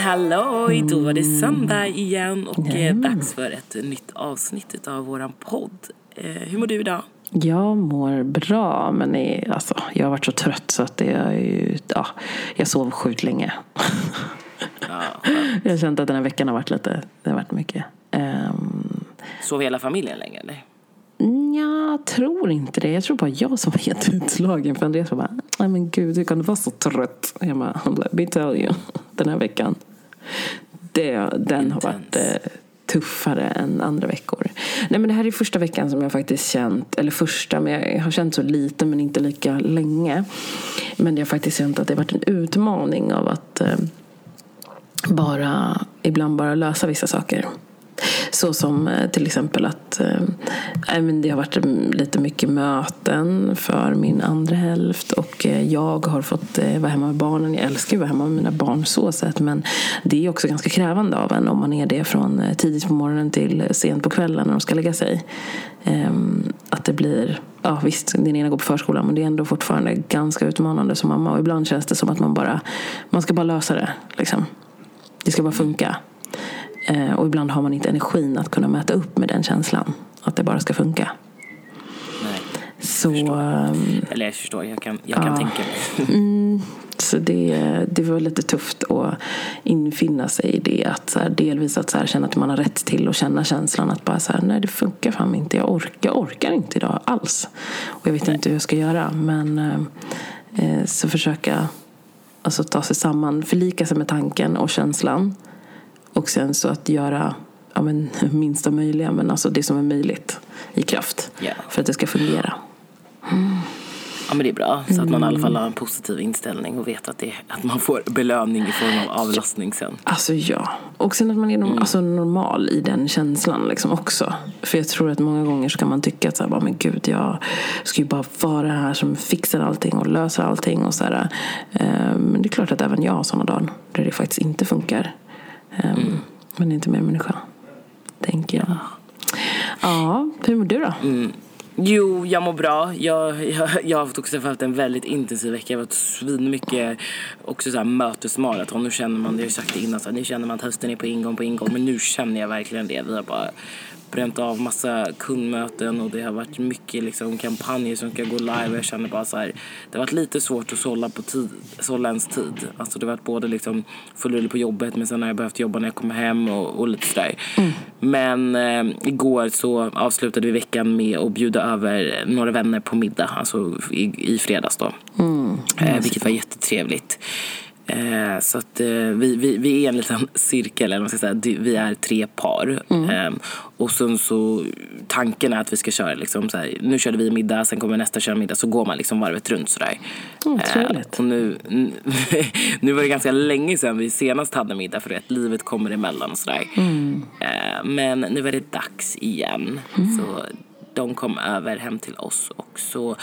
Halloj! Då var det söndag igen och Jajamän. dags för ett nytt avsnitt av våran podd. Eh, hur mår du idag? Jag mår bra, men är, alltså, jag har varit så trött så att det är ju, ja, jag sov sjukt länge. Ja, jag har känt att den här veckan har varit lite, det har varit mycket. Um, Sov hela familjen länge eller? jag tror inte det. Jag tror bara jag som var helt utslagen. För Andreas var bara, nej men gud, hur kan du vara så trött? Jag bara, let me tell you, den här veckan. Det, den har varit eh, tuffare än andra veckor. Nej men det här är första veckan som jag faktiskt känt, eller första, men jag har känt så lite men inte lika länge. Men jag har faktiskt känt att det har varit en utmaning av att eh, bara, ibland bara lösa vissa saker. Så som eh, till exempel att äh, men det har varit mm, lite mycket möten för min andra hälft och eh, jag har fått vara hemma med barnen. Jag älskar ju att vara hemma med mina barn så sätt men det är också ganska krävande av en om man är det från tidigt på morgonen till sent på kvällen när de ska lägga sig. Ehm, att det blir, ja visst din ena går på förskolan men det är ändå fortfarande ganska utmanande som mamma och ibland känns det som att man bara, man ska bara lösa det liksom. Det ska bara funka. Eh, och ibland har man inte energin att kunna mäta upp med den känslan. Att det bara ska funka. Nej. Så, ehm, Eller jag förstår, jag kan, jag kan Ja. tänka mig. mm, så det, det var lite tufft att infinna sig i det. Att så här, delvis att så här, känna att man har rätt till och känna känslan att bara så här, nej det funkar fan inte. Jag orkar, jag orkar inte idag alls. Och jag vet inte hur jag ska göra. Men eh, eh, så försöka alltså, ta sig samman, förlika sig med tanken och känslan. Och sen så att göra ja, men, minsta möjliga, men alltså det som är möjligt i kraft. Ja. För att det ska fungera. Ja men det är bra, så att man i alla Mm. fall har en positiv inställning och vet att, det, att man får belöning i form av avlastning sen. Alltså ja. Och sen att man är norm- alltså, normal i den känslan liksom också. För jag tror att många gånger så kan man tycka att så här, bara, men gud, jag ska ju bara vara här som fixar allting och löser allting. Och så här. Eh, men det är klart att även jag har sådana dagar där det faktiskt inte funkar. Eh, Men det är inte mer människa, tänker jag. Ja, hur mår du då? Jo, jag mår bra. Jag, jag, jag har också haft en väldigt intensiv vecka. Jag har varit svinmycket också så här mötesmaraton. Nu känner man, det har jag sagt det innan, så här, nu känner man att hösten är på ingång, på ingång. Men nu känner jag verkligen det. Vi har bara bränt av massa kundmöten och det har varit mycket liksom, kampanjer som ska gå live. Jag känner bara så här, det har varit lite svårt att sålla, på tid, sålla ens tid. Alltså det har varit både liksom full på jobbet men sen har jag behövt jobba när jag kommer hem och, och lite sådär. Men eh, igår så avslutade vi veckan med att bjuda över några vänner på middag, alltså i, i fredags då. Eh, vilket var jättetrevligt. Eh, så att eh, vi, vi, vi är en liten cirkel, eller man ska säga. Vi är tre par. Eh, och sen så tanken är att vi ska köra liksom så här, nu körde vi middag, sen kommer nästa köra middag, så går man liksom varvet runt sådär. Mm, trevligt. och nu, nu var det ganska länge sedan vi senast hade middag för att livet kommer emellan och sådär. Eh, men nu är det dags igen. Så de kom över hem till oss och så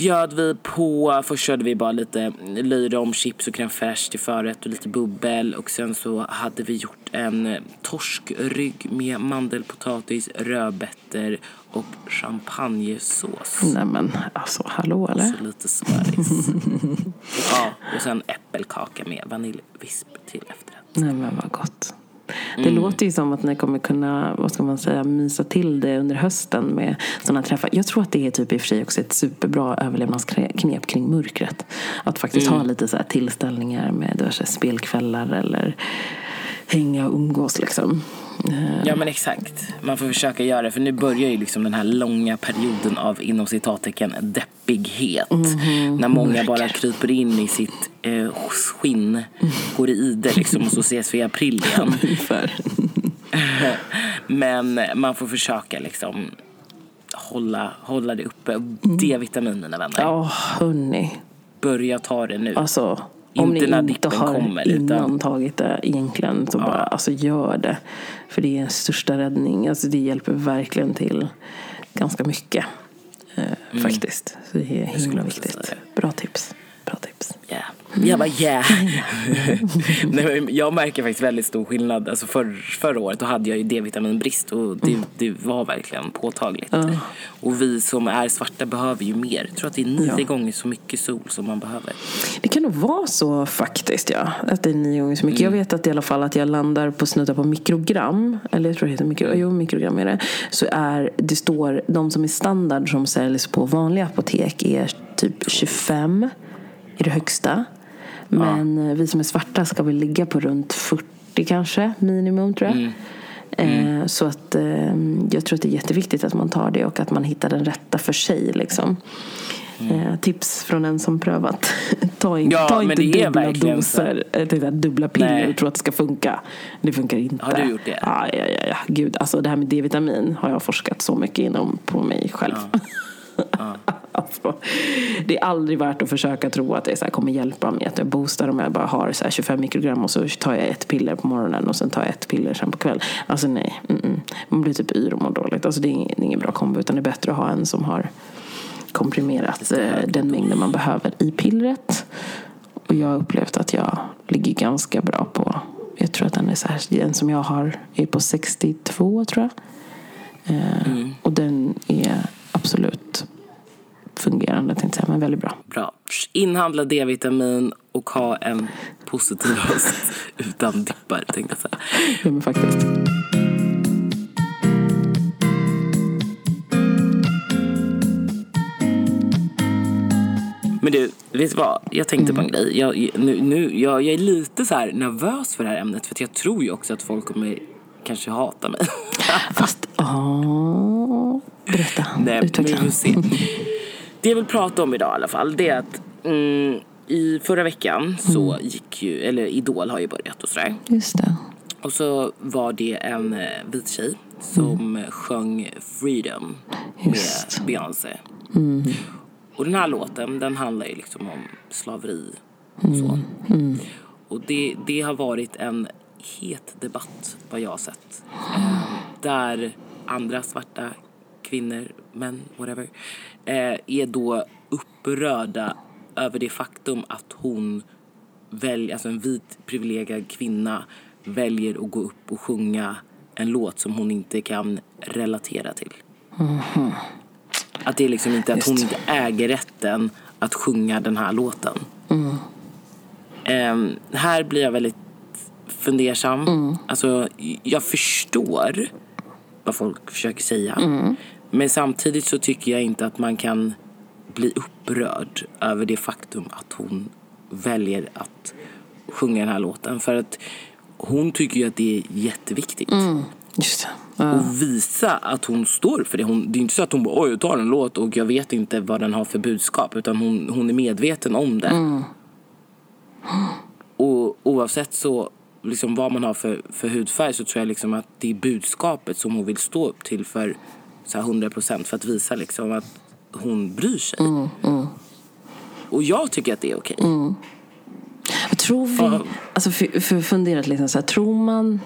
bjöd vi på, först körde vi bara lite löjrom, chips och crème fraîche till förrätt och lite bubbel och sen så hade vi gjort en eh, torskrygg med mandelpotatis, rödbetor och champagnesås. Nej men alltså, hallå eller? Så lite smarris. ja, och sen äppelkaka med vaniljvisp till efterrätt. Nej men vad gott. Det låter ju som att ni kommer kunna, vad ska man säga, mysa till det under hösten med sådana träffar. Jag tror att det är typ i och för sig också ett superbra överlevnadsknep kring mörkret. Att faktiskt ha lite så tillställningar med diverse spelkvällar eller hänga och umgås liksom. Eh, Ja men exakt. Man får försöka göra det för nu börjar ju liksom den här långa perioden av inom citattecken deppighet. när många bara kryper in i sitt eh, skinn, går i ide liksom och så ses vi i april igen. Men man får försöka liksom hålla, hålla det uppe. D-vitamin mina vänner. Ja, hörni. Börja ta det nu. Alltså, om Inte ni inte har kommer, innan tagit det egentligen så bara alltså, gör det. För det är en största räddning. Alltså, det hjälper verkligen till ganska mycket. Eh, Faktiskt. Så det är himla Mm. viktigt. Bra tips. Bra tips. Ja. Jag bara yeah. Nej, jag märker faktiskt väldigt stor skillnad. Alltså för, förra året då hade jag ju D-vitaminbrist och det, Mm. det var verkligen påtagligt. Och vi som är svarta behöver ju mer. Jag tror att det är nio Ja. gånger så mycket sol som man behöver. Det kan nog vara så faktiskt, ja. Att det är nio gånger så mycket. Jag vet att i alla fall att jag landar på snuttar på mikrogram. Eller jag tror det heter mikro, jo, mikrogram är det. Så är, det står, de som är standard som säljs på vanliga apotek är typ 25 i det högsta. Men eh, vi som är svarta ska väl ligga på runt 40 kanske, minimum tror jag. Eh, Så att eh, jag tror att det är jätteviktigt att man tar det och att man hittar den rätta för sig. Liksom. Eh, tips från en som prövat. ta, in, Ja, ta inte dubbla doser, där dubbla piller Nej. och tro att det ska funka. Det funkar inte. Har du gjort det? Ja, ja, ja, ja. Gud, alltså det här med D-vitamin har jag forskat så mycket inom på mig själv. Alltså, det är aldrig värt att försöka tro att det så här kommer hjälpa mig att jag boostar om jag bara har så här 25 mikrogram och så tar jag ett piller på morgonen och sen tar jag ett piller sen på kvällen. Alltså nej, mm -mm. man blir typ yr och mår dåligt. Alltså det är ingen, det är ingen bra kombo utan det är bättre att ha en som har komprimerat eh, den mängden man behöver i pillret. Och jag har upplevt att jag ligger ganska bra på, jag tror att den är så här, den som jag har är på 62 tror jag. Eh, Och den är absolut fungerande tänkte jag men väldigt bra. Bra. Inhandla D-vitamin och ha en positiv höst utan dippar tänkte jag säga. Ja men faktiskt. Men du, vet du vad? Jag tänkte på en grej. Jag, nu, nu, jag, jag är lite så här nervös för det här ämnet för att jag tror ju också att folk kommer kanske hata mig. Fast, ja berätta. Nej, men vi Utveckla. får se. Det jag vill prata om idag i alla fall det är att mm, i förra veckan så gick ju, eller Idol har ju börjat och sådär. Just det. Och så var det en eh, vit tjej som sjöng Freedom Just. med Beyoncé. Och den här låten den handlar ju liksom om slaveri och så. Och det, det har varit en het debatt vad jag har sett. Eh, där andra svarta kvinnor, män, whatever, eh, är då upprörda över det faktum att hon väljer, alltså en vit privilegierad kvinna väljer att gå upp och sjunga en låt som hon inte kan relatera till. Att det är liksom inte att hon Just. inte äger rätten att sjunga den här låten. Ehm, här blir jag väldigt fundersam. Alltså, jag förstår vad folk försöker säga. Men samtidigt så tycker jag inte att man kan bli upprörd över det faktum att hon väljer att sjunga den här låten. För att hon tycker ju att det är jätteviktigt. Just det. Ja. Och visa att hon står för det. Hon, det är inte så att hon bara oj jag tar en låt och jag vet inte vad den har för budskap. Utan hon, hon är medveten om det. Och oavsett så, liksom vad man har för, för hudfärg så tror jag liksom att det är budskapet som hon vill stå upp till för så här 100% för att visa liksom att hon bryr sig. Och jag tycker att det är okej. Vad tror vi? Alltså för, för funderat liksom så här, tror man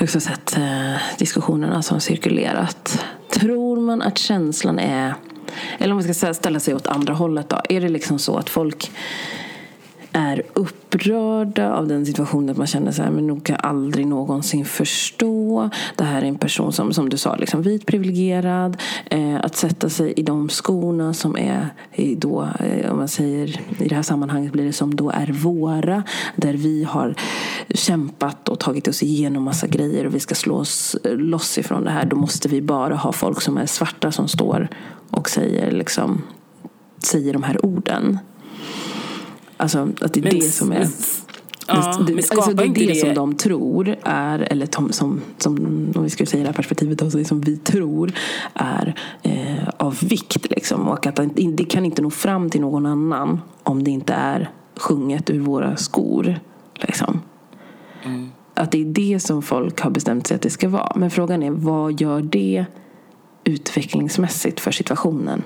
också sett eh, diskussionerna som cirkulerat. Tror man att känslan är, eller om man ska ställa sig åt andra hållet då. Är det liksom så att folk är upprörda av den situationen att man känner så här, men nog kan aldrig någonsin förstå. Det här är en person som, som du sa, liksom vit privilegierad. Eh, att sätta sig i de skorna som är i då, eh, om man säger, i det här sammanhanget blir det som då är våra. Där vi har kämpat och tagit oss igenom massa grejer och vi ska slå oss loss ifrån det här. Då måste vi bara ha folk som är svarta som står och säger liksom säger de här orden. Alltså att det är Men det som är... Ja, det, men alltså det är inte det, det- som de tror är, eller som, som, som om vi skulle säga det här perspektivet, alltså det som vi tror är eh, av vikt. Liksom. Och att det, det kan inte nå fram till någon annan om det inte är sjunget ur våra skor. Liksom. Mm. Att det är det som folk har bestämt sig att det ska vara. Men frågan är, vad gör det utvecklingsmässigt för situationen?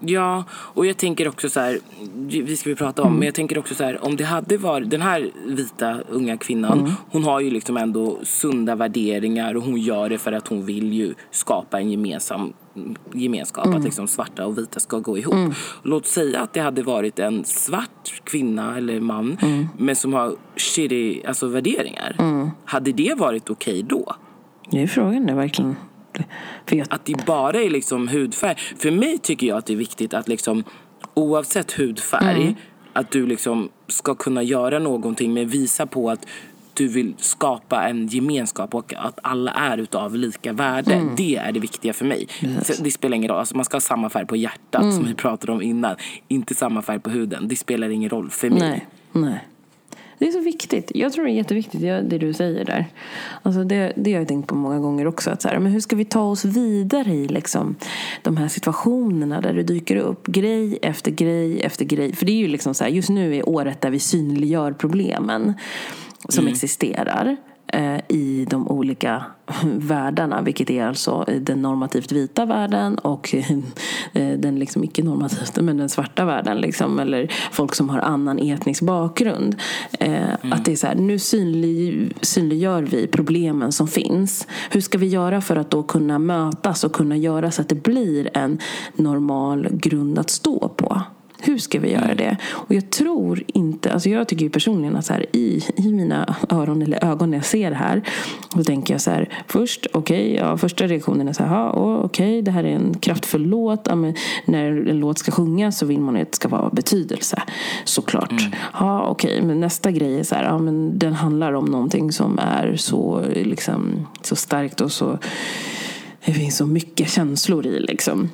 Ja, och jag tänker också så här, vi ska vi prata om, mm. men jag tänker också så här, om det hade varit, den här vita unga kvinnan, mm. hon har ju liksom ändå sunda värderingar och hon gör det för att hon vill ju skapa en gemensam gemenskap, mm. att liksom svarta och vita ska gå ihop. Mm. Låt säga att det hade varit en svart kvinna eller man, mm. men som har shitty alltså, värderingar. Mm. Hade det varit okej okay då? Det är frågan det verkligen. Jag... Att det bara är liksom hudfärg. För mig tycker jag att det är viktigt att liksom oavsett hudfärg mm. att du liksom ska kunna göra någonting men visa på att du vill skapa en gemenskap och att alla är utav lika värde. Mm. Det är det viktiga för mig. Yes. Det spelar ingen roll. Alltså man ska ha samma färg på hjärtat mm. som vi pratade om innan. Inte samma färg på huden. Det spelar ingen roll för mig. Nej. Nej. Det är så viktigt. Jag tror det är jätteviktigt det du säger där. Alltså det, det har jag tänkt på många gånger också. Att så här, men hur ska vi ta oss vidare i liksom, de här situationerna där det dyker upp grej efter grej efter grej. För det är ju liksom så här, just nu är året där vi synliggör problemen som mm. existerar. Eh, i de olika världarna, vilket är alltså den normativt vita världen och eh, den liksom icke-normativt, men den svarta världen, liksom, eller folk som har annan etnisk bakgrund. Eh, mm. Att det är så här, nu synlig, synliggör vi problemen som finns. Hur ska vi göra för att då kunna mötas och kunna göra så att det blir en normal grund att stå på? Hur ska vi göra mm. det? Och jag tror inte, alltså jag tycker ju personligen att så här, i, i mina öron eller ögon när jag ser det här, då tänker jag så här, först, okej, okay, ja, första reaktionen är så här, okej, okay, det här är en kraftfull låt. Ja, men när en låt ska sjungas så vill man att det ska vara betydelse, såklart. Mm. Ja, okej, okay, men nästa grej är så här, ja, men den handlar om någonting som är så, liksom, så starkt och så, det finns så mycket känslor i liksom.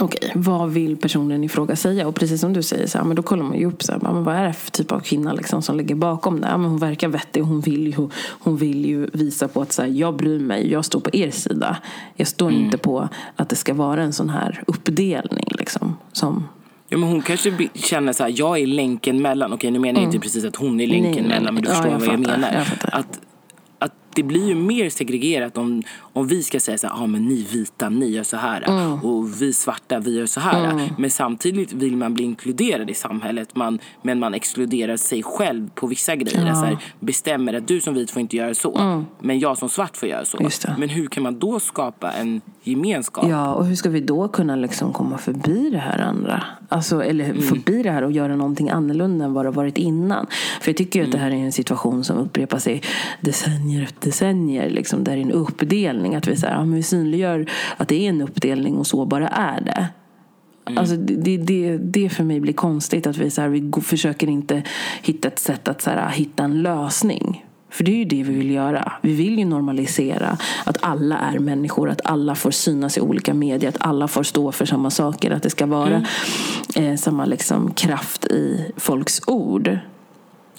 Okej, vad vill personen i fråga säga? Och precis som du säger, så här, men då kollar man ju upp så här, men vad är det för typ av kvinna liksom, som ligger bakom det. Ja, men hon verkar vettig hon vill ju, hon vill ju visa på att så här, jag bryr mig, jag står på er sida. Jag står mm. inte på att det ska vara en sån här uppdelning. Liksom, som Ja, men hon kanske känner så här, jag är länken mellan. Okej, nu menar jag mm. inte precis att hon är länken nej, mellan, men du förstår ja, jag vad jag menar. Jag att det blir ju mer segregerat om, om vi ska säga så här, ah, men ni vita, ni gör så här mm. och vi svarta, vi gör så här. Mm. Men samtidigt vill man bli inkluderad i samhället man, men man exkluderar sig själv på vissa grejer. Ja. Så här, bestämmer att du som vit får inte göra så, mm. men jag som svart får göra så. Men hur kan man då skapa en gemenskap? Ja, och hur ska vi då kunna liksom komma förbi det här andra? Alltså, eller mm. förbi det här och göra någonting annorlunda än vad det varit innan. För jag tycker att det här är en situation som upprepar sig decennier efter decennier. Liksom, där det är en uppdelning. Att vi, så här, ja, vi synliggör att det är en uppdelning och så bara är det. Mm. Alltså det, det, det för mig blir konstigt att vi, så här, vi försöker inte hitta ett sätt att så här, hitta en lösning. För det är ju det vi vill göra. Vi vill ju normalisera att alla är människor, att alla får synas i olika medier, att alla får stå för samma saker, att det ska vara mm. eh, samma liksom, kraft i folks ord.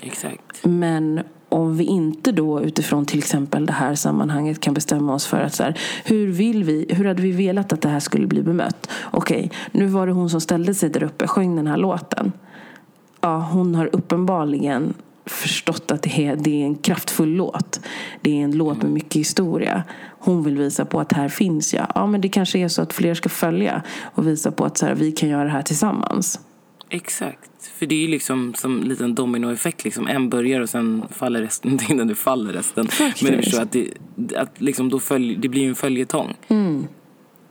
Exakt. Men om vi inte då utifrån till exempel det här sammanhanget kan bestämma oss för att så här, hur vill vi, hur hade vi velat att det här skulle bli bemött? Okej, okay, nu var det hon som ställde sig där uppe, sjöng den här låten. Ja, hon har uppenbarligen förstått att det är, det är en kraftfull låt. Det är en låt med mycket historia. Hon vill visa på att här finns jag. Ja, men det kanske är så att fler ska följa och visa på att så här, vi kan göra det här tillsammans. Exakt. För det är ju liksom som en liten dominoeffekt. Liksom. En börjar och sen faller resten innan du faller resten. Faktiskt. Men du förstår att, det, att liksom då följ, det blir en följetong. Mm.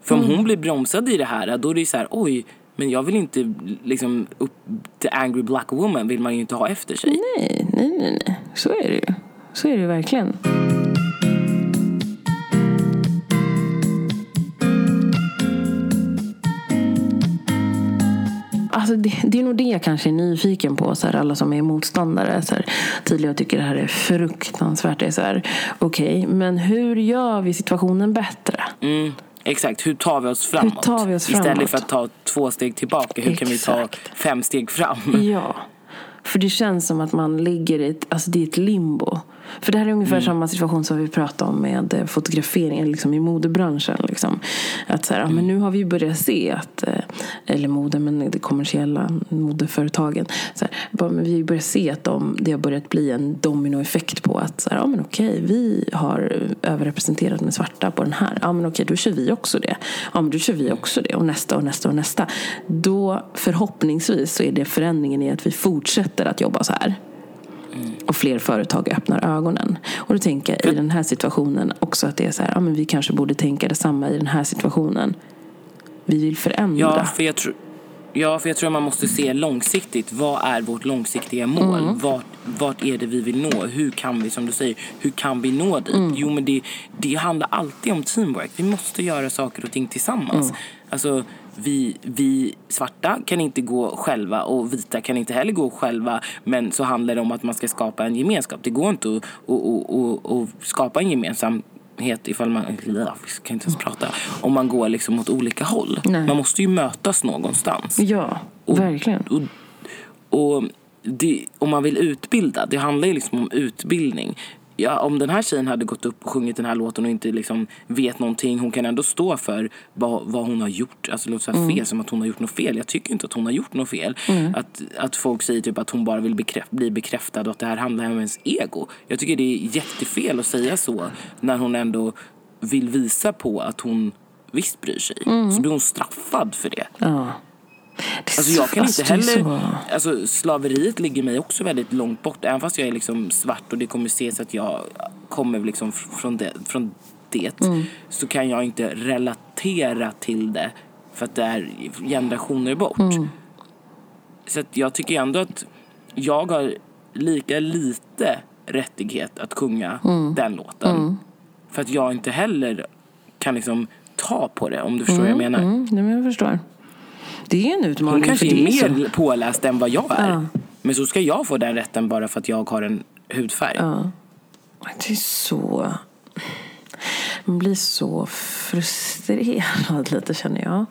För om mm. hon blir bromsad i det här, då är det så här, oj, men jag vill inte liksom upp the angry black woman vill man ju inte ha efter sig. Nej, nej, nej, nej. Så är det ju. Så är det ju verkligen. Alltså det, det, är nog det jag kanske är nyfiken på. Så här, alla som är motståndare. Så här, tydligen tycker det här är fruktansvärt. Det är så här, okej, okay, men hur gör vi situationen bättre? Mm. Exakt, hur tar vi oss framåt? Hur tar vi oss framåt? Istället för att ta två steg tillbaka, hur Exakt. kan vi ta fem steg fram? Ja, för det känns som att man ligger i ett, alltså det är ett limbo. För det här är ungefär samma situation som vi pratade om med eh, fotograferingen liksom i modebranschen. Liksom. Att så här, ja, men nu har vi börjat se att, eh, eller mode, men det kommersiella modeföretagen. Så här, bara, men vi börjar se att de, det har börjat bli en dominoeffekt på att så här, ja, men okej, vi har överrepresenterat med svarta på den här. Ja men okej, då kör vi också det. Ja men då kör vi också det och nästa och nästa och nästa. Då förhoppningsvis så är det förändringen i att vi fortsätter att jobba så här. Och fler företag öppnar ögonen. Och då tänker jag i den här situationen också att det är så här, ja men vi kanske borde tänka detsamma i den här situationen. Vi vill förändra. Ja, för jag tror... Ja, för jag tror man måste se långsiktigt. Vad är vårt långsiktiga mål? Mm. Vart, vart är det vi vill nå? Hur kan vi, som du säger, hur kan vi nå dit? Mm. Jo, men det, det handlar alltid om teamwork. Vi måste göra saker och ting tillsammans. Mm. Alltså, vi, vi svarta kan inte gå själva och vita kan inte heller gå själva. Men så handlar det om att man ska skapa en gemenskap. Det går inte att, att, att, att, skapa en gemensam ifall man, kan inte ens prata, om man går liksom åt olika håll. Nej. Man måste ju mötas någonstans. Ja, verkligen. Och, och det, om man vill utbilda, det handlar ju liksom om utbildning. Ja, om den här tjejen hade gått upp och sjungit den här låten och inte liksom vet någonting, hon kan ändå stå för vad, vad hon har gjort. Alltså det låter så här fel som att hon har gjort något fel. Jag tycker inte att hon har gjort något fel. Att, att folk säger typ att hon bara vill bekräft, bli bekräftad och att det här handlar om ens ego. Jag tycker det är jättefel att säga så när hon ändå vill visa på att hon visst bryr sig. Så blir hon straffad för det. Ja. Det Alltså jag kan inte det heller... så- Alltså slaveriet ligger mig också väldigt långt bort. Även fast jag är liksom svart och det kommer ses att jag kommer liksom från det, från det Mm. så kan jag inte relatera till det för att det är generationer bort. Mm. Så jag tycker ändå att jag har lika lite rättighet att sjunga Mm. den låten. För att jag inte heller kan liksom ta på det om du förstår vad jag menar. Mm, nej, men jag förstår. Det är en Hon utmaning. kanske för det är så. mer påläst än vad jag är. Ja. Men så ska jag få den rätten bara för att jag har en hudfärg. Ja. Det är så... Man blir så frustrerad lite känner jag.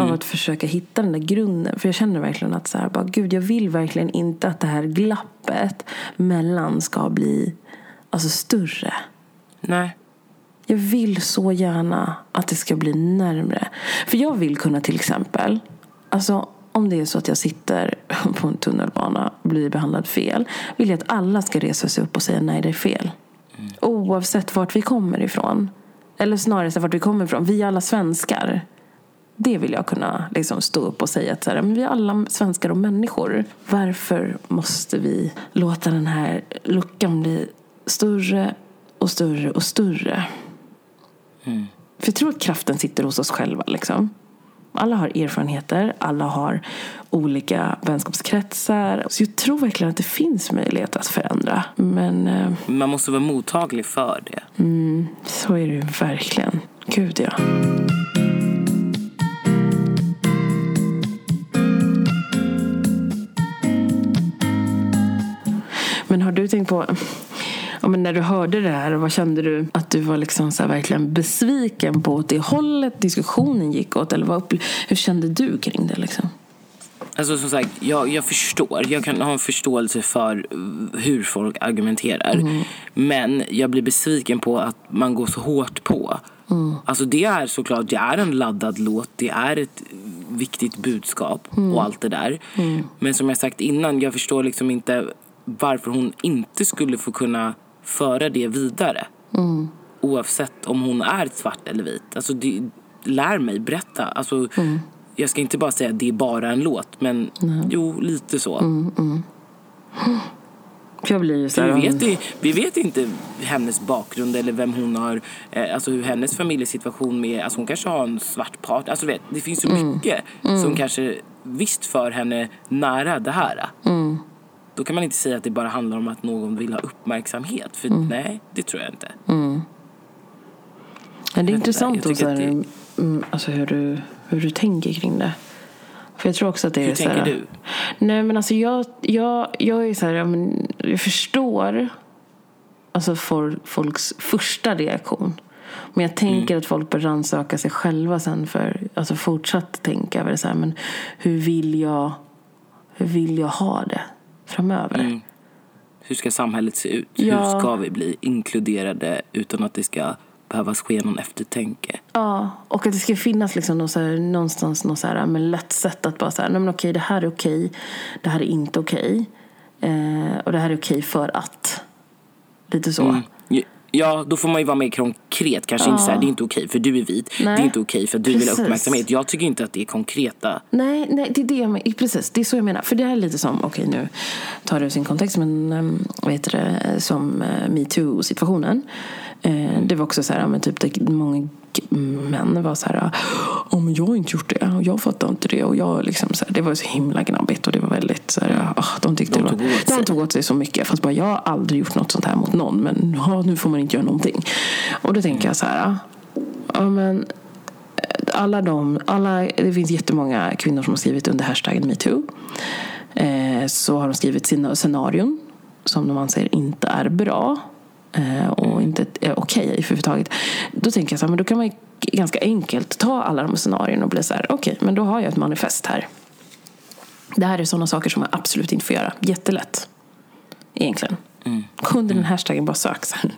Av att försöka hitta den där grunden. För jag känner verkligen att så här, bara, gud jag vill verkligen inte att det här glappet mellan ska bli alltså, större. Nej. Jag vill så gärna att det ska bli närmre. För jag vill kunna till exempel, alltså om det är så att jag sitter på en tunnelbana och blir behandlad fel, vill jag att alla ska resa sig upp och säga nej, det är fel. Oavsett vart vi kommer ifrån. Eller snarare så vart vi kommer ifrån. Vi är alla svenskar. Det vill jag kunna liksom stå upp och säga att så här, men vi är alla svenskar och människor. Varför måste vi låta den här luckan bli större och större och större? För jag tror att kraften sitter hos oss själva. Liksom. Alla har erfarenheter, alla har olika vänskapskretsar. Så jag tror verkligen att det finns möjlighet att förändra. Men eh, Man måste vara mottaglig för det. så är det ju verkligen. Gud, ja. Men har du tänkt på, ja, men när du hörde det här, vad kände du att du var liksom så verkligen besviken på åt det hållet diskussionen gick åt? Eller vad, hur kände du kring det? Liksom? Alltså som sagt, jag, jag förstår. Jag kan ha en förståelse för hur folk argumenterar. Men jag blir besviken på att man går så hårt på. Alltså det är såklart, det är en laddad låt. Det är ett viktigt budskap och allt det där. Men som jag sagt innan, jag förstår liksom inte varför hon inte skulle få kunna föra det vidare. Oavsett om hon är svart eller vit. Alltså det, lär mig, berätta. Alltså, Jag ska inte bara säga att det är bara en låt, men jo, lite så. För jag blir ju så vi, vet, vi vet inte hennes bakgrund eller vem hon har, eh, alltså hur hennes familjesituation med, alltså hon kanske har en svart part, alltså vet, det finns så mycket som kanske visst för henne nära det här. Då kan man inte säga att det bara handlar om att någon vill ha uppmärksamhet, för nej, det tror jag inte. Ja, det är Jag intressant så här, det- mm, alltså hur, du, hur du tänker kring det. För jag tror också att det är Hur så här, tänker du? Nej men alltså jag, jag, jag är så här, ja, men jag förstår alltså for, folks första reaktion. Men jag tänker att folk bör rannsaka sig själva sen för alltså fortsatt tänka över det så här, men hur vill jag, hur vill jag ha det framöver? Hur ska samhället se ut? Ja. Hur ska vi bli inkluderade utan att det ska behövas ske någon eftertänke? Ja, och att det ska finnas liksom någon så här, någonstans något så här, men lätt sätt att bara säga, nej men okej, det här är okej, det här är inte okej. Eh, och det här är okej för att. Lite så. Mm. Ja, då får man ju vara mer konkret. Kanske inte så här, det är inte okej för du är vit. Nej. Det är inte okej för du vill Precis. ha uppmärksamhet. Jag tycker inte att det är konkreta. Nej, nej, det är det jag men- precis, det är så jag menar. För det är lite som, okej nu tar ur sin kontext, men um, vad heter det, som uh, metoo-situationen. Eh, det var också så här, men typ många män var så här, ja men jag har inte gjort det och jag fattar inte det och jag liksom så här, det var så himla gnabbigt och det var väldigt så här, ah, de tyckte De det var, tog de sig. tog åt sig så mycket fast bara jag har aldrig gjort något sånt här mot någon men ja, nu får man inte göra någonting. Och då tänker jag så här, ja men alla de, alla, det finns jättemånga kvinnor som har skrivit under hashtaggen metoo. Eh, så har de skrivit sina scenarion som de anser inte är bra eh, och inte är okej överhuvudtaget. Då tänker jag så här, men då kan man ju ganska enkelt ta alla de scenarion och bli så här, okej, men då har jag ett manifest här. Det här är sådana saker som man absolut inte får göra. Jättelätt. Egentligen. Gå under den hashtaggen bara sök här.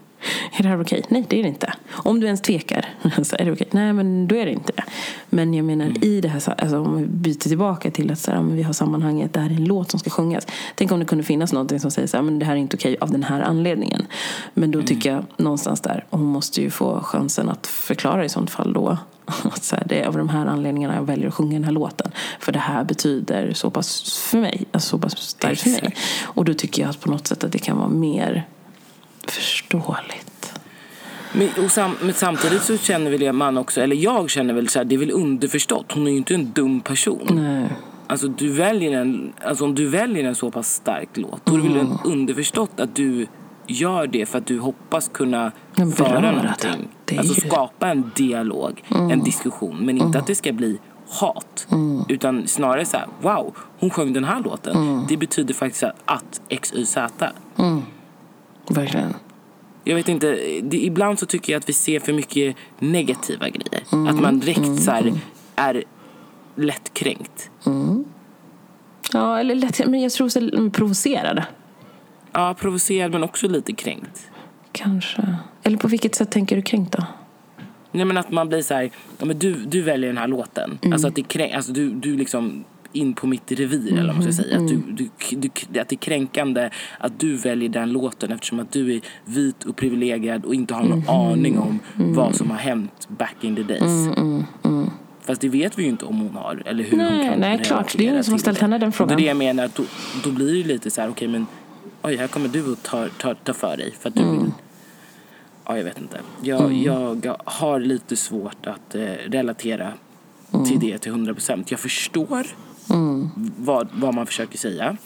Är det här okej? Nej, det är det inte. Om du ens tvekar, så är det okej. Nej, men då är det inte det. Men jag menar i det här, alltså, om vi byter tillbaka till att så här, vi har sammanhanget, det här är en låt som ska sjungas. Tänk om det kunde finnas någonting som säger så här, men det här är inte okej av den här anledningen. Men då tycker jag någonstans där, hon måste ju få chansen att förklara i sånt fall då. Att så här, det är av de här anledningarna jag väljer att sjunga den här låten. För det här betyder så pass för mig, alltså så pass starkt för mig. Och då tycker jag att på något sätt att det kan vara mer förståeligt. Men, sam, men samtidigt så känner väl man också, eller jag känner väl så här, det är väl underförstått. Hon är ju inte en dum person. Nej. Alltså, du väljer en, alltså om du väljer en så pass stark låt, då är det väl Mm. underförstått att du gör det för att du hoppas kunna Men föra någonting. det Alltså Mm. skapa en dialog, en diskussion. Men inte att det ska bli hat. Mm. Utan snarare så här, wow, hon sjöng den här låten. Mm. Det betyder faktiskt att X, Y, Z. Verkligen. Jag vet inte, det, ibland så tycker jag att vi ser för mycket negativa grejer. Mm. Att man direkt så här, är lättkränkt. Ja, eller lätt, men jag tror så mm, provocerad. Ja, provocerad men också lite kränkt. Kanske. Eller på vilket sätt tänker du kränkt då? Nej men att man blir så här, ja, men du, du väljer den här låten. Mm. Alltså att det är kränk, alltså du, du liksom in på mitt revir eller vad man ska Mm, säga. Att, du, du, du, att det är kränkande att du väljer den låten eftersom att du är vit och privilegierad och inte har någon Mm-hmm. aning om vad som har hänt back in the days. Fast det vet vi ju inte om hon har eller hur Nej, hon kan nej, klart. Det är ingen som har ställt henne den Och frågan. Det är det jag menar, att då, då blir det lite så här, okej men oj här kommer du och tar, tar, tar för dig för att du Mm. vill Ja, jag vet inte. Jag, jag har lite svårt att eh, relatera Mm. till det till 100 procent. Jag förstår vad, vad man försöker säga.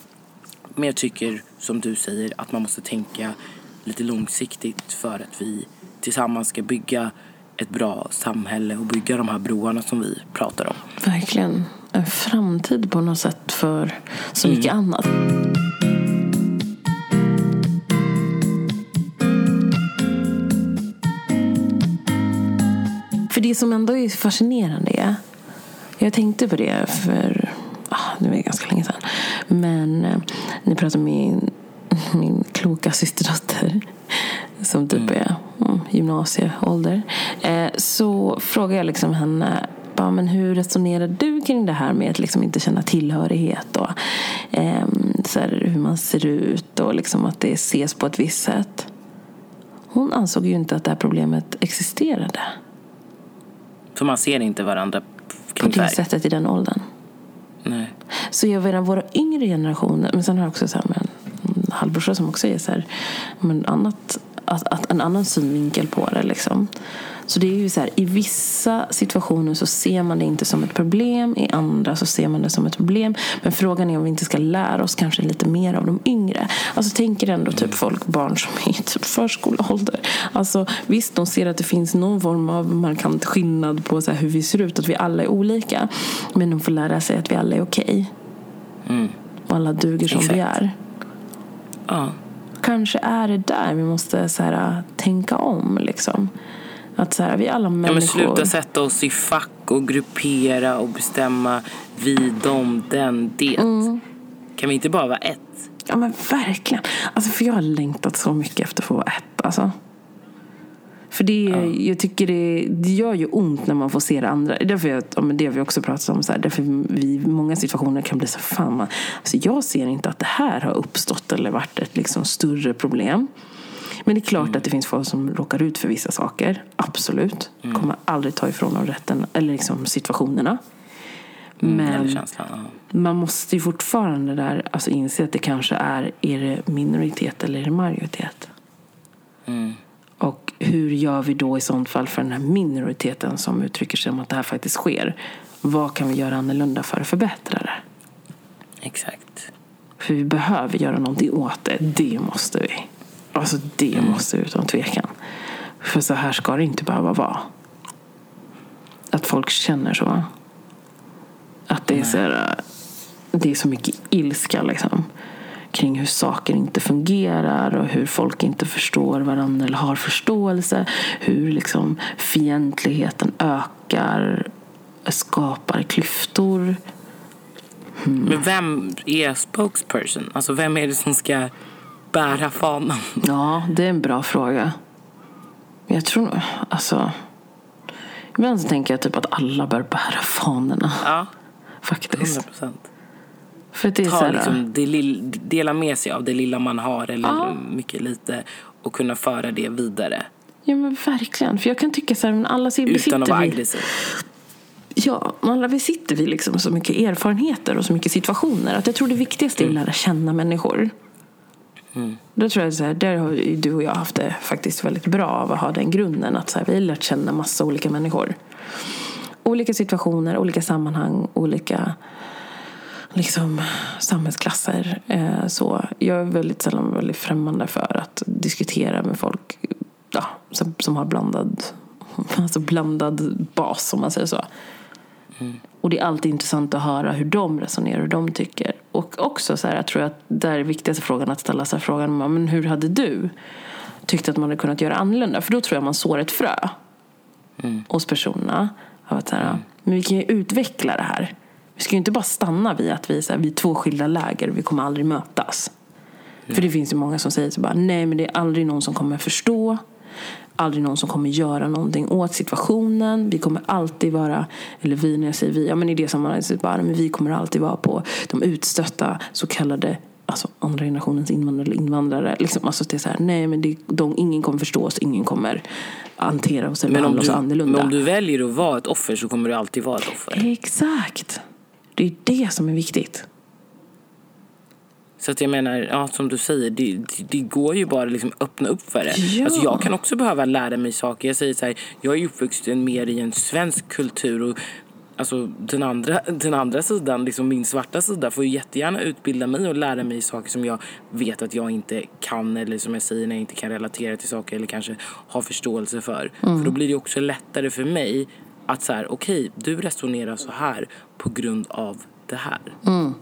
Men jag tycker, som du säger, att man måste tänka lite långsiktigt för att vi tillsammans ska bygga ett bra samhälle och bygga de här broarna som vi pratar om. Verkligen. En framtid på något sätt för så mycket annat. För det som ändå är fascinerande är, jag tänkte på det för, ah, det var ganska länge sedan, men eh, ni pratade med min, min kloka systerdotter som typ är mm, gymnasieålder. Eh, så frågade jag liksom henne bara, men hur resonerar du kring det här med att liksom inte känna tillhörighet och ehm, så här, hur man ser ut och liksom att det ses på ett visst sätt? Hon ansåg ju inte att det här problemet existerade För man ser inte varandra på kring det färg. sättet i den åldern. Nej. Så jag menar, våra yngre generationer, men sen har jag också så här, med en halvbrorsa som också är så här, men annat, att, att en annan synvinkel på det liksom. Så det är ju så här, i vissa situationer så ser man det inte som ett problem, i andra så ser man det som ett problem. Men frågan är om vi inte ska lära oss kanske lite mer av de yngre. Alltså tänker ändå typ folk, barn som är i typ förskoleålder. Alltså visst, de ser att det finns någon form av markant skillnad på så hur vi ser ut, att vi alla är olika. Men de får lära sig att vi alla är okej. Och alla duger som vi Exakt. är. Ja. Kanske är det där vi måste så här, tänka om. Liksom. Att så här, vi är alla Ja, människor. men sluta sätta oss i fack och gruppera och bestämma vi, dem, den, det. Mm. Kan vi inte bara vara ett? Ja men verkligen. Alltså för jag har längtat så mycket efter att få vara ett. Alltså. För det, ja. jag tycker det, det gör ju ont när man får se det andra. Därför jag, ja, det har vi också pratat om. Så här, därför vi i många situationer kan bli så fan man, alltså jag ser inte att det här har uppstått eller varit ett liksom större problem. Men det är klart mm. att det finns folk som råkar ut för vissa saker. Absolut. Mm. Kommer aldrig ta ifrån dem rätten eller liksom situationerna. Mm, Men man måste ju fortfarande där alltså inse att det kanske är, är det minoritet eller är det majoritet? Mm. Och hur gör vi då i sånt fall för den här minoriteten som uttrycker sig om att det här faktiskt sker? Vad kan vi göra annorlunda för att förbättra det? Exakt. För vi behöver göra någonting åt det. Det måste vi. Alltså det mm. måste utan tvekan. För så här ska det inte behöva vara. Att folk känner så. Att det är så, här, det är så mycket ilska liksom kring hur saker inte fungerar och hur folk inte förstår varandra eller har förståelse. Hur liksom fientligheten ökar, skapar klyftor. Mm. Men vem är spokesperson? Alltså vem är det som ska bära fanan? Ja, det är en bra fråga. Jag tror nog, alltså. Ibland så tänker jag typ att alla bör bära fanorna. Ja. Faktiskt. 100%. För det är Ta, liksom, det lill, dela med sig av det lilla man har eller ja. mycket lite och kunna föra det vidare. Ja men verkligen. För jag kan tycka så här, men alla Utan besitter att vara aggressiv. Ja, alla besitter vi liksom så mycket erfarenheter och så mycket situationer att jag tror det viktigaste är att mm. lära känna människor. Mm. Då tror jag så här, där har du och jag haft det faktiskt väldigt bra av att ha den grunden att så här, vi har lärt känna massa olika människor. Olika situationer, olika sammanhang, olika liksom, samhällsklasser. Eh, så jag är väldigt sällan väldigt främmande för att diskutera med folk ja, som, som har blandad, alltså blandad bas, om man säger så. Mm. Och det är alltid intressant att höra hur de resonerar, hur de tycker. Också så här, jag tror att det är viktigaste frågan att ställa sig frågan, men hur hade du tyckt att man hade kunnat göra annorlunda? För då tror jag man sår ett frö mm. hos personerna. Av att så här, men vi kan ju utveckla det här. Vi ska ju inte bara stanna vid att vi, så här, vi är två skilda läger och vi kommer aldrig mötas. Mm. För det finns ju många som säger så bara, nej men det är aldrig någon som kommer förstå. Aldrig någon som kommer göra någonting åt situationen. Vi kommer alltid vara, eller vi när jag säger vi, ja men i det sammanhanget, bara, men vi kommer alltid vara på de utstötta så kallade alltså andra generationens invandrare invandrare. Liksom, alltså det är så här, nej men det, de, ingen kommer förstå oss, ingen kommer hantera oss eller behandla oss annorlunda. Men om du väljer att vara ett offer så kommer du alltid vara ett offer. Exakt. Det är det som är viktigt. Så att jag menar, ja, som du säger, det, det, det går ju bara liksom öppna upp för det. Ja. Alltså jag kan också behöva lära mig saker. Jag säger så här, jag är uppvuxen mer i en svensk kultur och alltså den andra, den andra sidan, liksom min svarta sida, får ju jättegärna utbilda mig och lära mig saker som jag vet att jag inte kan eller som jag säger när jag inte kan relatera till saker eller kanske ha förståelse för. Mm. För då blir det också lättare för mig att så här, okej, okay, du resonerar så här på grund av det här. Mm.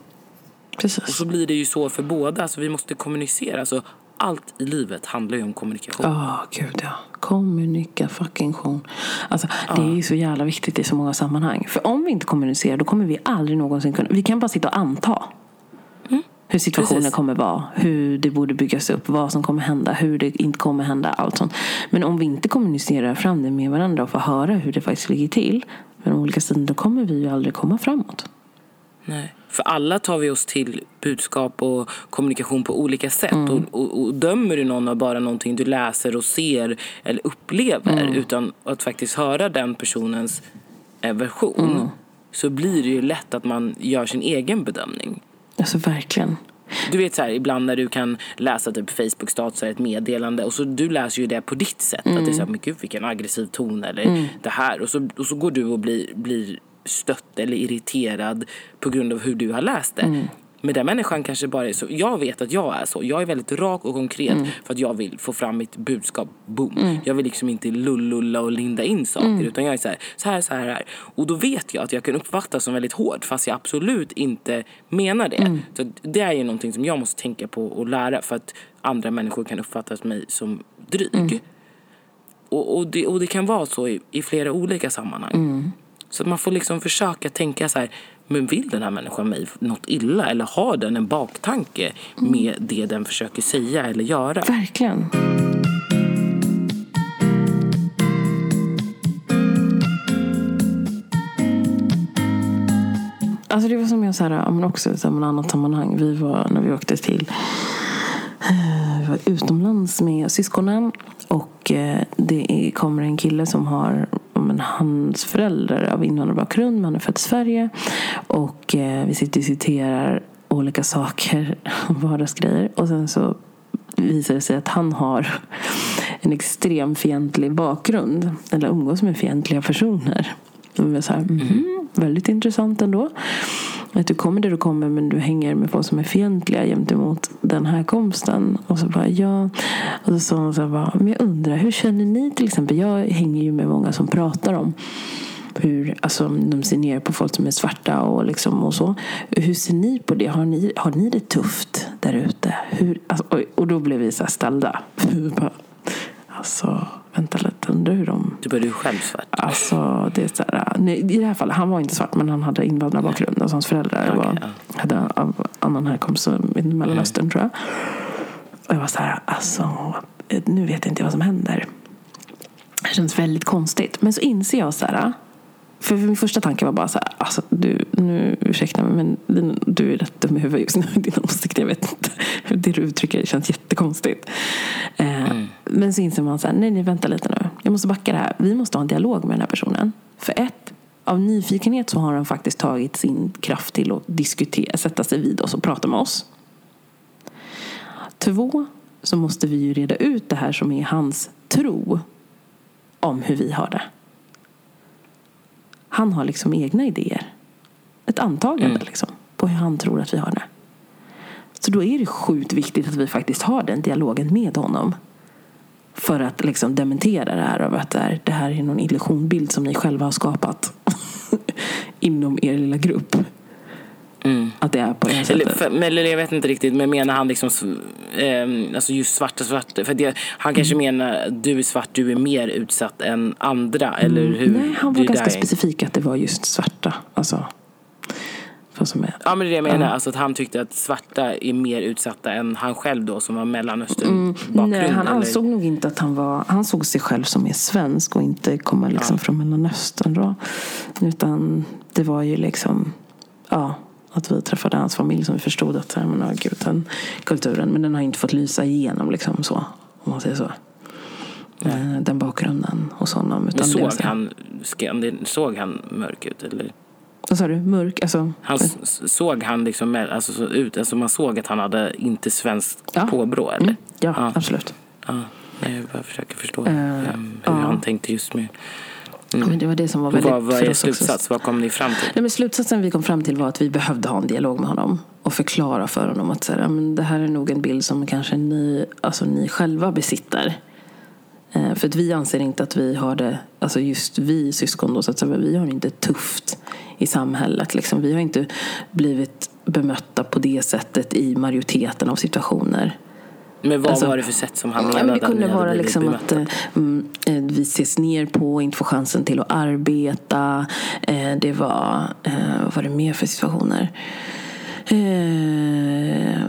Precis. Och så blir det ju så för båda, alltså vi måste kommunicera. Alltså, allt i livet handlar ju om kommunikation. Ja, oh, gud ja. Kommunikation. Alltså, oh. Det är ju så jävla viktigt i så många sammanhang. För om vi inte kommunicerar då kommer vi aldrig någonsin kunna... Vi kan bara sitta och anta. Mm. Hur situationen Precis. kommer vara, hur det borde byggas upp, vad som kommer hända, hur det inte kommer hända, allt sånt. Men om vi inte kommunicerar fram det med varandra och får höra hur det faktiskt ligger till med de olika sidorna, då kommer vi ju aldrig komma framåt. Nej. För alla tar vi oss till budskap och kommunikation på olika sätt. Mm. Och, och, och, dömer du någon av bara någonting du läser och ser eller upplever mm. utan att faktiskt höra den personens eh, version mm. så blir det ju lätt att man gör sin egen bedömning. Alltså verkligen. Du vet så här, ibland när du kan läsa typ Facebook statusar ett meddelande och så du läser ju det på ditt sätt. Mm. Att det är så här, men gud vilken aggressiv ton eller mm. det här. Och så, och så går du och blir, blir stött eller irriterad på grund av hur du har läst det. Mm. Men den människan kanske bara är så. Jag vet att jag är så. Jag är väldigt rak och konkret mm. för att jag vill få fram mitt budskap. Boom. Mm. Jag vill liksom inte lullulla och linda in saker mm. utan jag är så här, så här, så här, här. Och då vet jag att jag kan uppfattas som väldigt hård fast jag absolut inte menar det. Mm. Så det är ju någonting som jag måste tänka på och lära för att andra människor kan uppfatta mig som dryg. Mm. Och, och, det, och det kan vara så i, i flera olika sammanhang. Mm. Så man får liksom försöka tänka så här, Men vill den här människan mig något illa? Eller har den en baktanke med det den försöker säga eller göra? Verkligen. Alltså det var som jag sa, men också i ett annat sammanhang. Vi var, när vi åkte till eh, vi var utomlands med syskonen. Och eh, det kommer en kille som har men, hans föräldrar av invandrarbakgrund. Men han är född i Sverige. Och eh, vi sitter och diskuterar olika saker, vardagsgrejer. Och sen så visar det sig att han har en extrem fientlig bakgrund. Eller umgås med fientliga personer. Och var så här, mm, väldigt intressant ändå. Att du kommer där du kommer men du hänger med folk som är fientliga gentemot den här komsten. Och så bara ja. Och så sa hon så här bara, men jag undrar hur känner ni till exempel? Jag hänger ju med många som pratar om hur alltså, de ser ner på folk som är svarta och, liksom, och så. Hur ser ni på det? Har ni, har ni det tufft där ute? Alltså, och då blev vi så här ställda. alltså, vänta lite, undrar hur de... Du började ju själv svart. Alltså, det är så här, nej, I det här fallet, han var inte svart men han hade invandrarbakgrund. Alltså hans föräldrar Okej, var, ja. hade av annan härkomst i Mellanöstern tror jag. Och jag var så här, alltså, nu vet inte jag vad som händer. Det känns väldigt konstigt. Men så inser jag så här, för min första tanke var bara så här, alltså du, nu ursäkta mig men din- du är rätt dum i huvudet just nu. Din åsikt, jag vet inte. Det du uttrycker känns jättekonstigt. Eh, Men så inser man så här, nej, nej, vänta lite nu. Jag måste backa det här. Vi måste ha en dialog med den här personen. För ett, av nyfikenhet så har han faktiskt tagit sin kraft till att diskutera, sätta sig vid oss och prata med oss. Två, så måste vi ju reda ut det här som är hans tro om hur vi har det. Han har liksom egna idéer. Ett antagande liksom, på hur han tror att vi har det. Så då är det sjukt viktigt att vi faktiskt har den dialogen med honom. För att liksom dementera det här av att det här är någon illusionbild som ni själva har skapat inom er lilla grupp. Att det är på det här Eller, sättet. för, men, eller jag vet inte riktigt, men menar han liksom eh, alltså just svarta svarta? För det, han kanske Mm. menar du är svart, du är mer utsatt än andra, eller hur? Nej, han var ganska där- specifik att det var just svarta. Alltså, vad som är. Ja men det är det jag menar, alltså att han tyckte att svarta är mer utsatta än han själv då som har mellanöstern bakgrund. Nej, han eller? ansåg nog inte att han var... Han såg sig själv som är svensk och inte komma liksom från Mellanöstern då. Utan det var ju liksom... Ja, att vi träffade hans familj som vi förstod att men, ja, gud, den kulturen. Men den har inte fått lysa igenom liksom så. Om man säger så. Eh, Den bakgrunden hos honom. Utan såg så här- han, såg han mörk ut eller? Vad sa du? Mörk? Alltså, Han såg han liksom alltså, så ut, alltså man såg att han hade inte svenskt Ja. påbrå eller? mm, ja, Ja. absolut. Ja, jag bara försöker förstå ehm, hur ja. han tänkte just med. Men det var det som var väldigt... vad, oss också- slutsats? Vad kom ni fram till? Nej, men slutsatsen vi kom fram till var att vi behövde ha en dialog med honom och förklara för honom att så här, men det här är nog en bild som kanske ni, alltså, ni själva besitter. Eh, för att vi anser inte att vi har det, alltså just vi syskon då, så att säga, vi har det inte tufft i samhället. Liksom. Vi har inte blivit bemötta på det sättet i majoriteten av situationer. Men vad Alltså- var det för sätt som han menade men det kunde vara liksom att eh, mm, eh, vi ses ner på, inte får chansen till att arbeta. Eh, det var, eh, vad var det mer för situationer? Eh,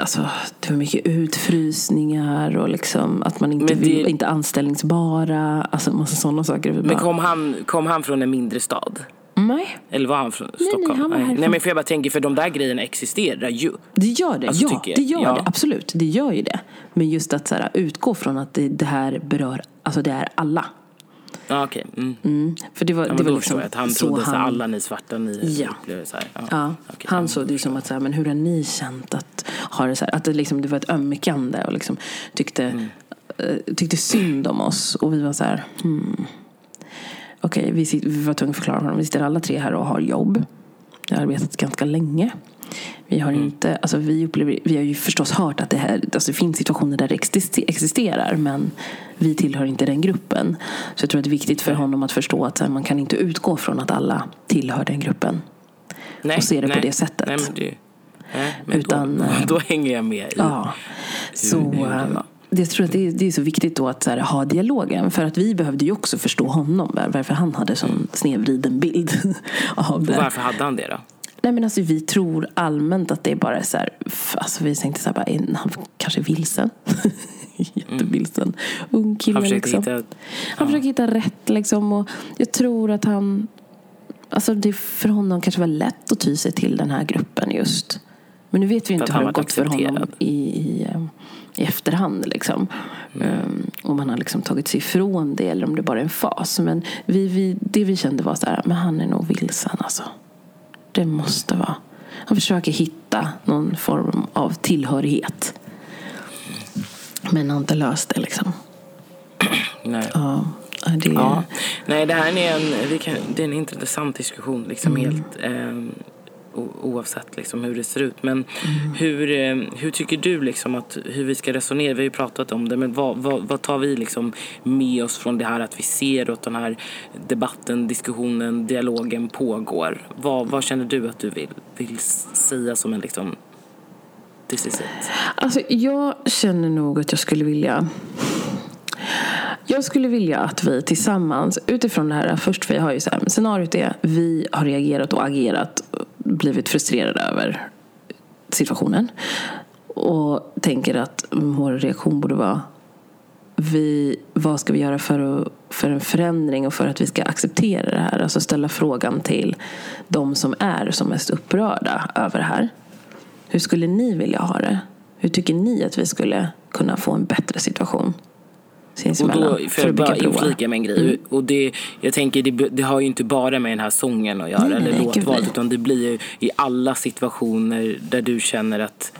alltså, det var mycket utfrysningar och liksom att man inte det- vill, inte anställningsbara. Alltså massa sådana saker. Men kom han, kom han från en mindre stad? Nej, Eller var han från nej, Stockholm? han var härifrån. nej men för jag bara tänker, för de där grejerna existerar ju. det gör det. Alltså, ja, det gör Ja. det. Absolut, det gör ju det. Men just att så här, utgå från att det, det här berör, alltså det är alla. Ja okej. Mm. Mm. För det var, Ja, det var liksom jag att han så trodde så han- alla ni svarta ni Ja. upplevde så här. Ja. Ja, okej. han såg det som att, så här, men hur har ni känt att ha det så här? Att det, liksom, det var ett ömkande och liksom tyckte, Mm. eh, tyckte synd om oss. Och vi var så här, hmm. Okej, vi, sit- vi var tvungna att förklara för honom. Vi sitter alla tre här och har jobb. Vi har arbetat ganska länge. Vi har Mm. inte, alltså vi upplever, vi har ju förstås hört att det här, alltså det finns situationer där det exist- existerar men vi tillhör inte den gruppen. Så jag tror att det är viktigt för honom att förstå att här, man kan inte utgå från att alla tillhör den gruppen. nej, och se det på nej. det sättet. Nej, men det, nej, men Utan, då, eh, då hänger jag med i Ja. Så, hur det jag tror att det är, det är så viktigt då att här, ha dialogen. För att vi behövde ju också förstå honom. var- Varför han hade sån snedvriden bild av Och det. varför hade han det då? Nej men alltså vi tror allmänt att det är bara så här, alltså vi tänkte så här, bara, han kanske är vilsen? Jättevilsen. Ung kille Han försökte liksom. hitta... Han försöker hitta rätt liksom och jag tror att han, alltså det för honom kanske var lätt att ty sig till den här gruppen just. Men nu vet vi inte hur det har gått för honom i, i, eh, i efterhand liksom. Um, om han har liksom tagit sig ifrån det eller om det bara är en fas. Men vi, vi, det vi kände var så här, men han är nog vilsen alltså. Det måste vara. Han försöker hitta någon form av tillhörighet. Men har inte löst det liksom. Nej. Ja, det är... Ja. Nej, det här är en, kan, det är en intressant diskussion liksom helt eh, o- oavsett liksom hur det ser ut. Men hur, eh, hur tycker du liksom att hur vi ska resonera? Vi har ju pratat om det, men vad, vad, vad tar vi liksom med oss från det här att vi ser att den här debatten, diskussionen, dialogen pågår? Vad, vad känner du att du vill, vill säga som en liksom this is it? Alltså, jag känner nog att jag skulle vilja... Jag skulle vilja att vi tillsammans, utifrån det här, först för jag har ju så här, scenariot är vi har reagerat och agerat, och blivit frustrerade över situationen. Och tänker att vår reaktion borde vara vi, vad ska vi göra för, att, för en förändring och för att vi ska acceptera det här? Alltså ställa frågan till de som är som mest upprörda över det här. Hur skulle ni vilja ha det? Hur tycker ni att vi skulle kunna få en bättre situation? Och Sinsemellan. då, för att bara bygga inflika med en grej. Mm. Och det, jag tänker, det, det har ju inte bara med den här sången att göra, Nej, eller låtvalet, utan det blir ju i alla situationer där du känner att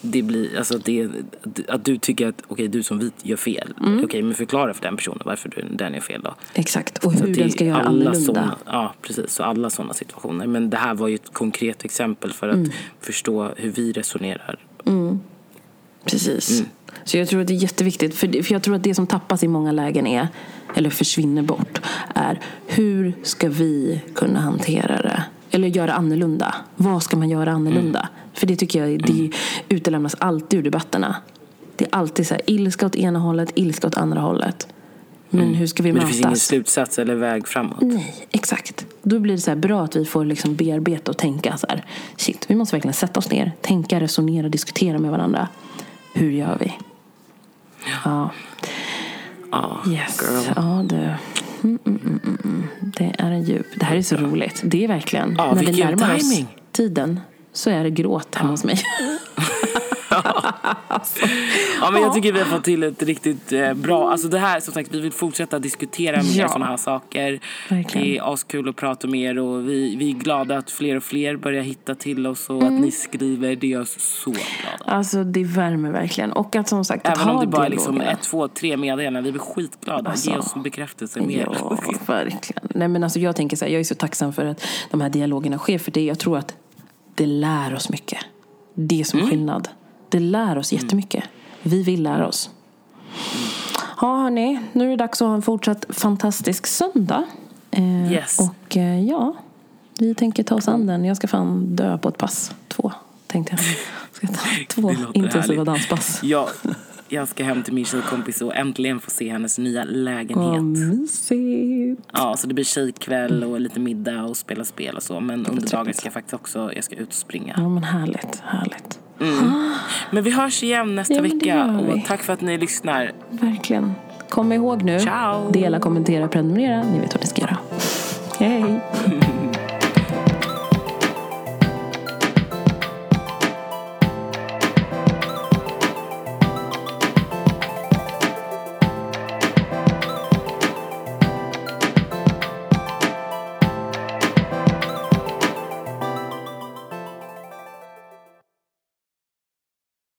det blir, alltså det, att du tycker att okej, du som vit gör fel. Mm. Okej, men förklara för den personen varför du, den är fel då. Exakt, och hur den ska göra annorlunda. Såna, ja, precis. Så alla sådana situationer. Men det här var ju ett konkret exempel för att Mm. förstå hur vi resonerar. Precis. Mm. Så jag tror att det är jätteviktigt. För, jag tror att det som tappas i många lägen är, eller försvinner bort, är hur ska vi kunna hantera det? Eller göra annorlunda. Vad ska man göra annorlunda? Mm. För det tycker jag det utelämnas alltid ur debatterna. Det är alltid så här, ilska åt ena hållet, ilska åt andra hållet. Men hur ska vi Mm. Men det finns ingen mötas? slutsats eller väg framåt. Nej, exakt. Då blir det så bra att vi får liksom bearbeta och tänka så här. Shit, vi måste verkligen sätta oss ner, tänka, resonera, diskutera med varandra. Hur gör vi? Ja. Ja, Yes. girl. Ja, du. Mm, mm, mm, mm, mm. Det är en djup. Det här är så roligt. Det är verkligen. Ja, när vi närmar oss tiden så är det gråt hemma hos mig. Ja, men jag tycker vi har fått till ett riktigt eh, bra... Alltså det här, som sagt, vi vill fortsätta diskutera mer Ja. sådana här saker. Verkligen. Det är askul att prata med er och vi, vi är glada att fler och fler börjar hitta till oss och Mm. att ni skriver. Det gör oss så glada. Alltså det värmer verkligen. Och att som sagt, att Även om ha det bara är liksom ett, två, tre meddelanden. Vi blir skitglada. Alltså. Ge oss en bekräftelse mer. Ja, verkligen. Nej, men alltså, jag tänker så här, jag är så tacksam för att de här dialogerna sker. För det, jag tror att det lär oss mycket. Det är som Mm. skillnad. Det lär oss jättemycket. Vi vill lära oss. Ja, hörni. Nu är det dags att ha en fortsatt fantastisk söndag. Eh, Yes. Och eh, ja, vi tänker ta oss an den. Jag ska fan dö på ett pass. Två, tänkte jag. Ska ta två intensiva härligt. danspass. Ja, jag ska hem till min tjejkompis och äntligen få se hennes nya Vad lägenhet. mysigt. Ja, så det blir tjejkväll och lite middag och spela spel och så. Men under dagen ska jag faktiskt också jag ska ut och springa. Ja, men härligt. Härligt. Men vi hörs igen nästa Ja, vecka. Och tack för att ni lyssnar. Verkligen. Kom ihåg nu. Ciao. Dela, kommentera, prenumerera. Ni vet vad ni ska göra. Hej!